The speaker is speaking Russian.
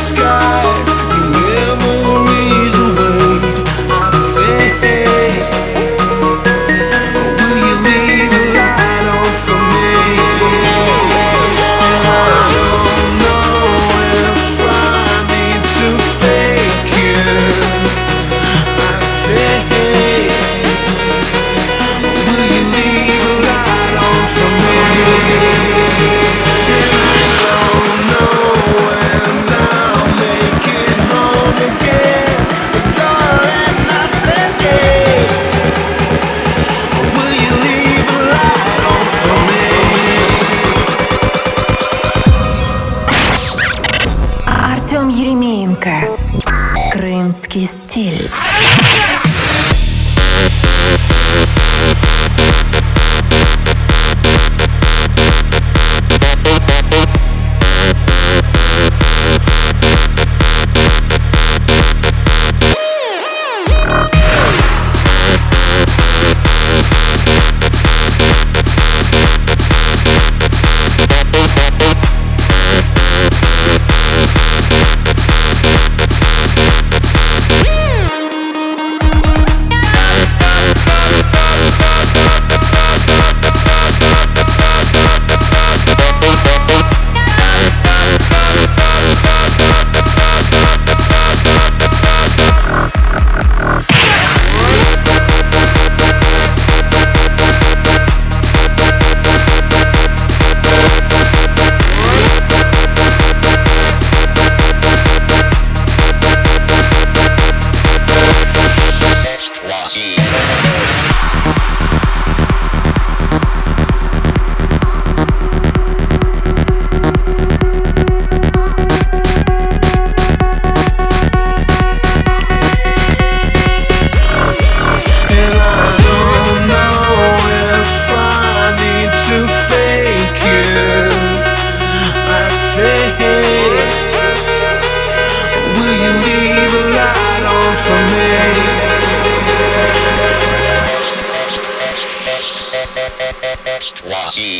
sky. «Крымский стиль». Extra.